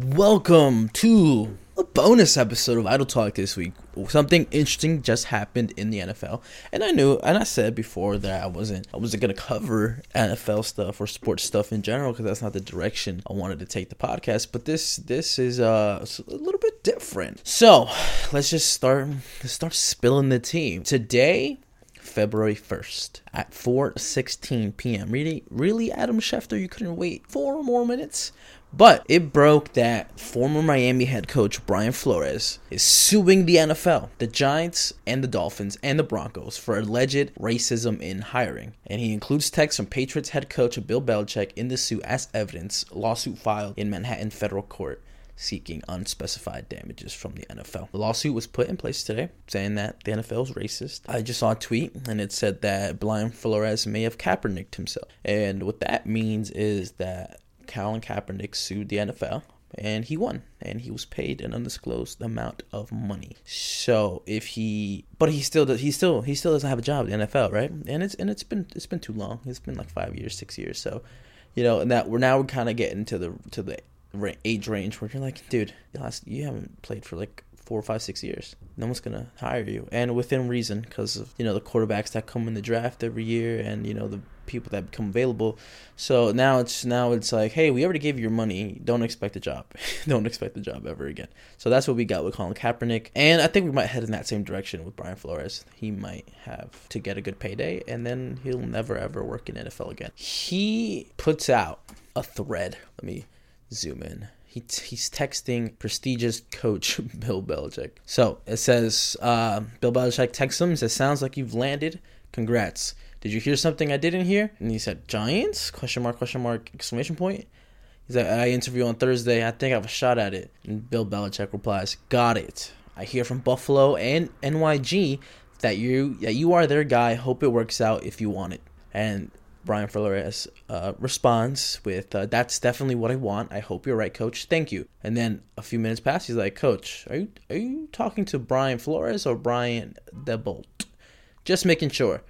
Welcome to a bonus episode of Idle Talk this week. Something interesting just happened in the NFL, and I knew, and I said before that I wasn't, I wasn't gonna cover NFL stuff or sports stuff in general because that's not the direction I wanted to take the podcast. But this, this is uh, a little bit different. So let's just start, let's start spilling the tea today. February 1st at 4:16 p.m. Really, really, Adam Schefter, you couldn't wait four more minutes. But it broke that former Miami head coach Brian Flores is suing the NFL, the Giants, and the Dolphins and the Broncos for alleged racism in hiring. And he includes texts from Patriots head coach Bill Belichick in the suit as evidence, lawsuit filed in Manhattan federal court seeking unspecified damages from the NFL. The lawsuit was put in place today saying that the NFL is racist. I just saw a tweet and it said that Brian Flores may have Kaepernicked himself. And what that means is that Colin Kaepernick sued the NFL and he won and he was paid an undisclosed amount of money. So if he but he still does he still he still doesn't have a job in the NFL right? And it's and it's been it's been too long. It's been like 5 years 6 years so you know and that we're now we're kind of getting to the to the age range where you're like dude last you haven't played for like four, five, six years. No one's gonna hire you, and within reason, because of you know the quarterbacks that come in the draft every year, and you know the people that become available. So now it's now it's like, hey, we already gave you your money. Don't expect a job. Don't expect a job ever again. So that's what we got with Colin Kaepernick, and I think we might head in that same direction with Brian Flores. He might have to get a good payday, and then he'll never ever work in NFL again. He puts out a thread. Let me zoom in he t- he's texting prestigious coach Bill Belichick. So it says, uh, Bill Belichick texts him. Says, "Sounds like you've landed. Congrats. Did you hear something I didn't hear?" And he said, "Giants?" Question mark? Question mark? Exclamation point. He's like, "I interview on Thursday. I think I have a shot at it." And Bill Belichick replies, "Got it. I hear from Buffalo and NYG that you that you are their guy. Hope it works out if you want it." And Brian Flores uh, responds with, uh, "That's definitely what I want. I hope you're right, Coach. Thank you." And then a few minutes pass. He's like, "Coach, are you are you talking to Brian Flores or Brian Daboll? Just making sure."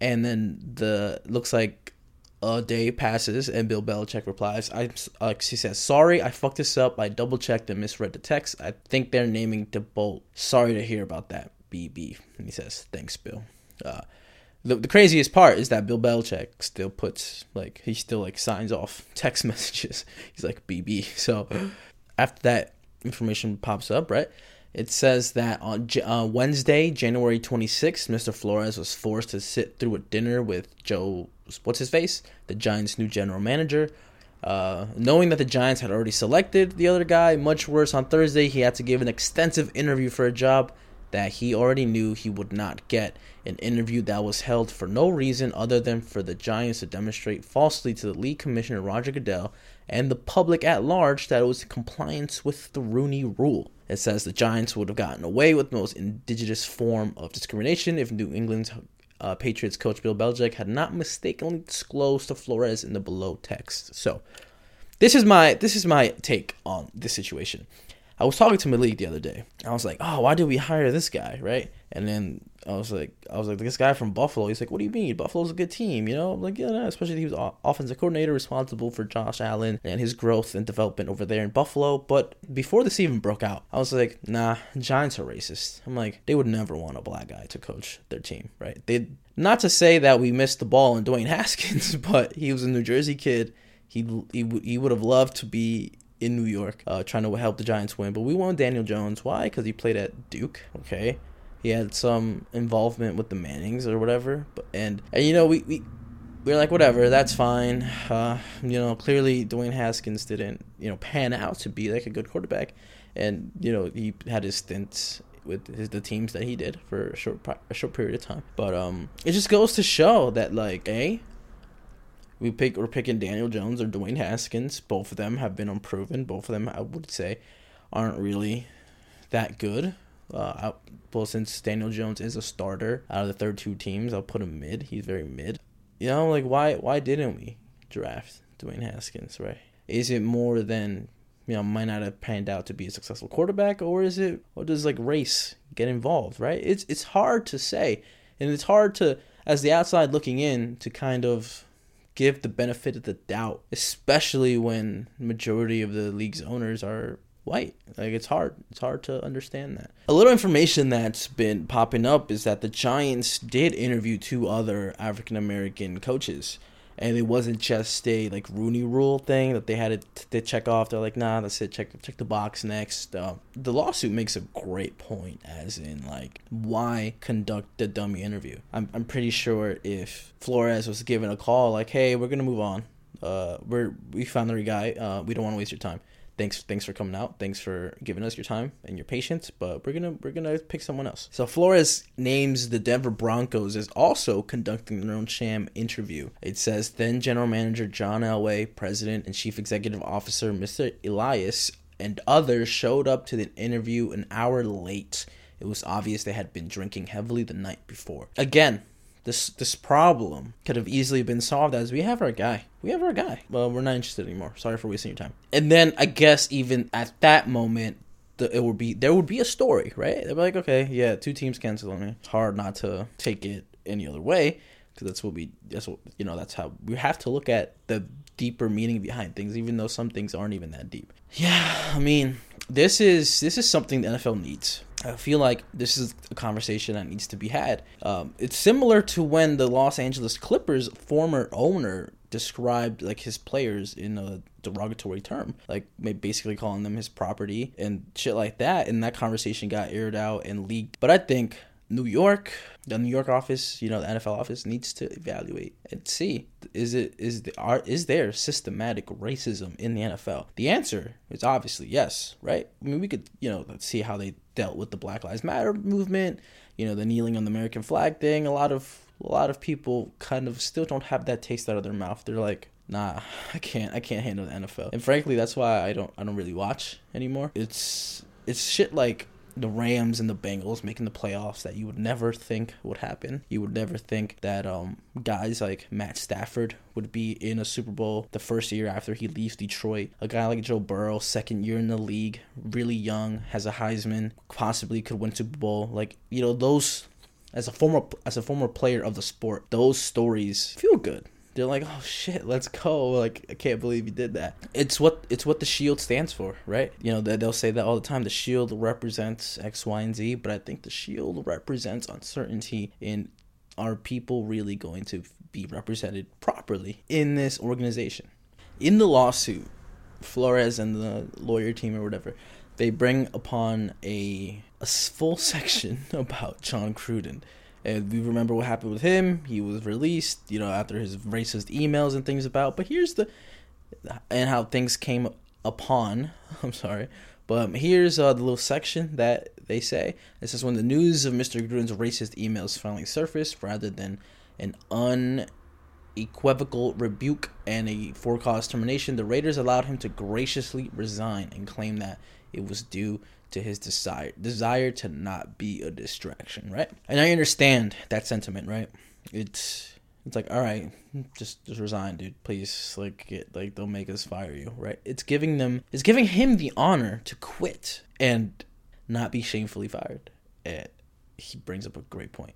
And then the looks like a day passes, and Bill Belichick replies, "I uh, he says sorry, I fucked this up. I double checked and misread the text. I think they're naming Daboll. Sorry to hear about that, BB." And he says, "Thanks, Bill." Uh, the, the craziest part is that Bill Belichick still puts like he still like signs off text messages. He's like BB. So after that information pops up, right? It says that on uh, Wednesday, January 26th, Mr. Flores was forced to sit through a dinner with Joe, what's his face, the Giants' new general manager. Uh, knowing that the Giants had already selected the other guy, much worse, on Thursday, he had to give an extensive interview for a job that he already knew he would not get. An interview that was held for no reason other than for the Giants to demonstrate falsely to the league commissioner Roger Goodell and the public at large that it was in compliance with the Rooney Rule. It says the Giants would have gotten away with the most indigenous form of discrimination if New England's uh, Patriots coach Bill Belichick had not mistakenly disclosed to Flores in the below text. So, this is my this is my take on this situation. I was talking to Malik the other day. I was like, "Oh, why did we hire this guy?" Right? And then I was like, "I was like, this guy from Buffalo." He's like, "What do you mean? Buffalo's a good team, you know?" I'm like, yeah, especially he was offensive coordinator, responsible for Josh Allen and his growth and development over there in Buffalo. But before this even broke out, I was like, "Nah, Giants are racist." I'm like, they would never want a black guy to coach their team, right? They not to say that we missed the ball in Dwayne Haskins, but he was a New Jersey kid. He he he would have loved to be in New York, uh, trying to help the Giants win. But we won Daniel Jones. Why? Because he played at Duke. Okay, he had some involvement with the Mannings or whatever. But and and you know we we. We are like, whatever, that's fine. Uh, you know, clearly Dwayne Haskins didn't, you know, pan out to be like a good quarterback, and you know he had his stints with his, the teams that he did for a short a short period of time. But um, it just goes to show that like, a we pick we're picking Daniel Jones or Dwayne Haskins. Both of them have been unproven. Both of them I would say aren't really that good. Uh, well, since Daniel Jones is a starter out of the third two teams, I'll put him mid. He's very mid. You know, like why why didn't we draft Dwayne Haskins? Right? Is it more than you know might not have panned out to be a successful quarterback, or is it or does like race get involved? Right? It's it's hard to say, and it's hard to as the outside looking in to kind of give the benefit of the doubt, especially when majority of the league's owners are white. Like it's hard. It's hard to understand that. A little information that's been popping up is that the Giants did interview two other African American coaches. And it wasn't just a like Rooney Rule thing that they had to, check off. They're like, nah, that's it. Check check the box next. Uh, the lawsuit makes a great point, as in like why conduct the dummy interview. I'm I'm pretty sure if Flores was given a call like, hey, we're gonna move on. Uh, we're we found the guy. Uh, we don't want to waste your time thanks thanks for coming out. Thanks for giving us your time and your patience but we're gonna we're gonna pick someone else. So flores names the denver broncos as also conducting their own sham interview. It says then general manager john elway president and chief executive officer mr ellis and others showed up to the interview an hour late. It was obvious they had been drinking heavily the night before. Again this this problem could have easily been solved as we have our guy. We have our guy. Well, we're not interested anymore. Sorry for wasting your time. And then I guess even at that moment, the, it would be there would be a story, right? They'd be like, okay, yeah, two teams canceling me. It's hard not to take it any other way because that's what we that's what you know that's how we have to look at the deeper meaning behind things even though some things aren't even that deep yeah i mean this is this is something the nfl needs I feel like this is a conversation that needs to be had. Um, it's similar to when the Los Angeles Clippers former owner described like his players in a derogatory term, like basically calling them his property and shit like that. And that conversation got aired out and leaked. But I think New York, the New York office, you know, the NFL office needs to evaluate and see is it is the art is there systematic racism in the NFL? The answer is obviously yes, right? I mean, we could you know see how they dealt with the Black Lives Matter movement, you know, the kneeling on the American flag thing. A lot of a lot of people kind of still don't have that taste out of their mouth. They're like, nah, I can't, I can't handle the NFL. And frankly, that's why I don't, I don't really watch anymore. It's, it's shit like the Rams and the Bengals making the playoffs that you would never think would happen. You would never think that um, guys like Matt Stafford would be in a Super Bowl the first year after he leaves Detroit. A guy like Joe Burrow, second year in the league, really young, has a Heisman, possibly could win Super Bowl. Like you know those. As a former as a former player of the sport, those stories feel good they're like, oh shit, let's go. Like, I can't believe you did that. It's what it's what the shield stands for, right? You know, they'll say that all the time. The shield represents X, Y, and Z, but I think the shield represents uncertainty in are people really going to be represented properly in this organization? In the lawsuit, Flores and the lawyer team or whatever, they bring upon a a full section about Jon Gruden and we remember what happened with him. He was released, you know, after his racist emails and things about. But here's the and how things came upon. I'm sorry, but here's uh, the little section that they say. It says when the news of Mr. Gruden's racist emails finally surfaced, rather than an unequivocal rebuke and a for cause termination, the Raiders allowed him to graciously resign and claim that it was due to his desire desire to not be a distraction, right? And I understand that sentiment, right? It's it's like all right, just just resign, dude. Please, like get like they'll make us fire you, right? It's giving them it's giving him the honor to quit and not be shamefully fired. And he brings up a great point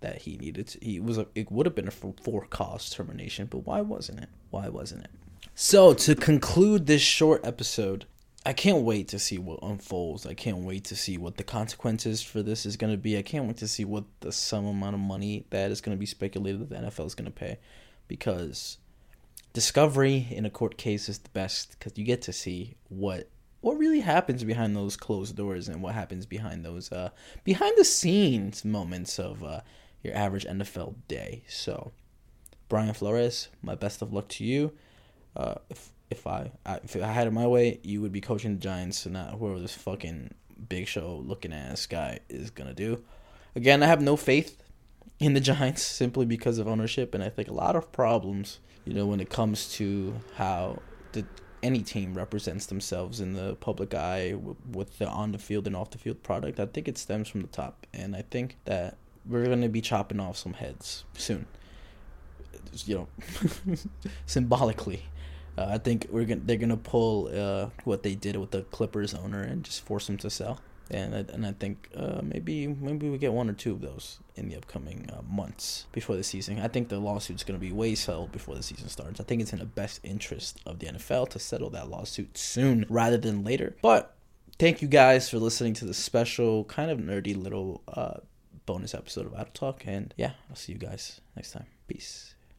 that he needed. To, he was a, it would have been a for cause termination, but why wasn't it? Why wasn't it? So to conclude this short episode, I can't wait to see what unfolds. I can't wait to see what the consequences for this is going to be. I can't wait to see what the sum amount of money that is going to be speculated that the NFL is going to pay because discovery in a court case is the best cuz you get to see what what really happens behind those closed doors and what happens behind those uh behind the scenes moments of uh your average NFL day. So, Brian Flores, my best of luck to you. Uh if if I, I if I had it my way, you would be coaching the Giants and not whoever this fucking big show looking ass guy is gonna do. Again, I have no faith in the Giants simply because of ownership, and I think a lot of problems, you know, when it comes to how the any team represents themselves in the public eye with the on the field and off the field product. I think it stems from the top, and I think that we're gonna be chopping off some heads soon. You know, symbolically. Uh, I think we're gonna they're gonna pull uh, what they did with the Clippers owner and just force him to sell. and I, and I think uh, maybe maybe we get one or two of those in the upcoming uh, months before the season. I think the lawsuit's going to be way settled before the season starts. I think it's in the best interest of the NFL to settle that lawsuit soon rather than later. But thank you guys for listening to this special, kind of nerdy little uh, bonus episode of Idle Talk. And yeah, I'll see you guys next time. Peace.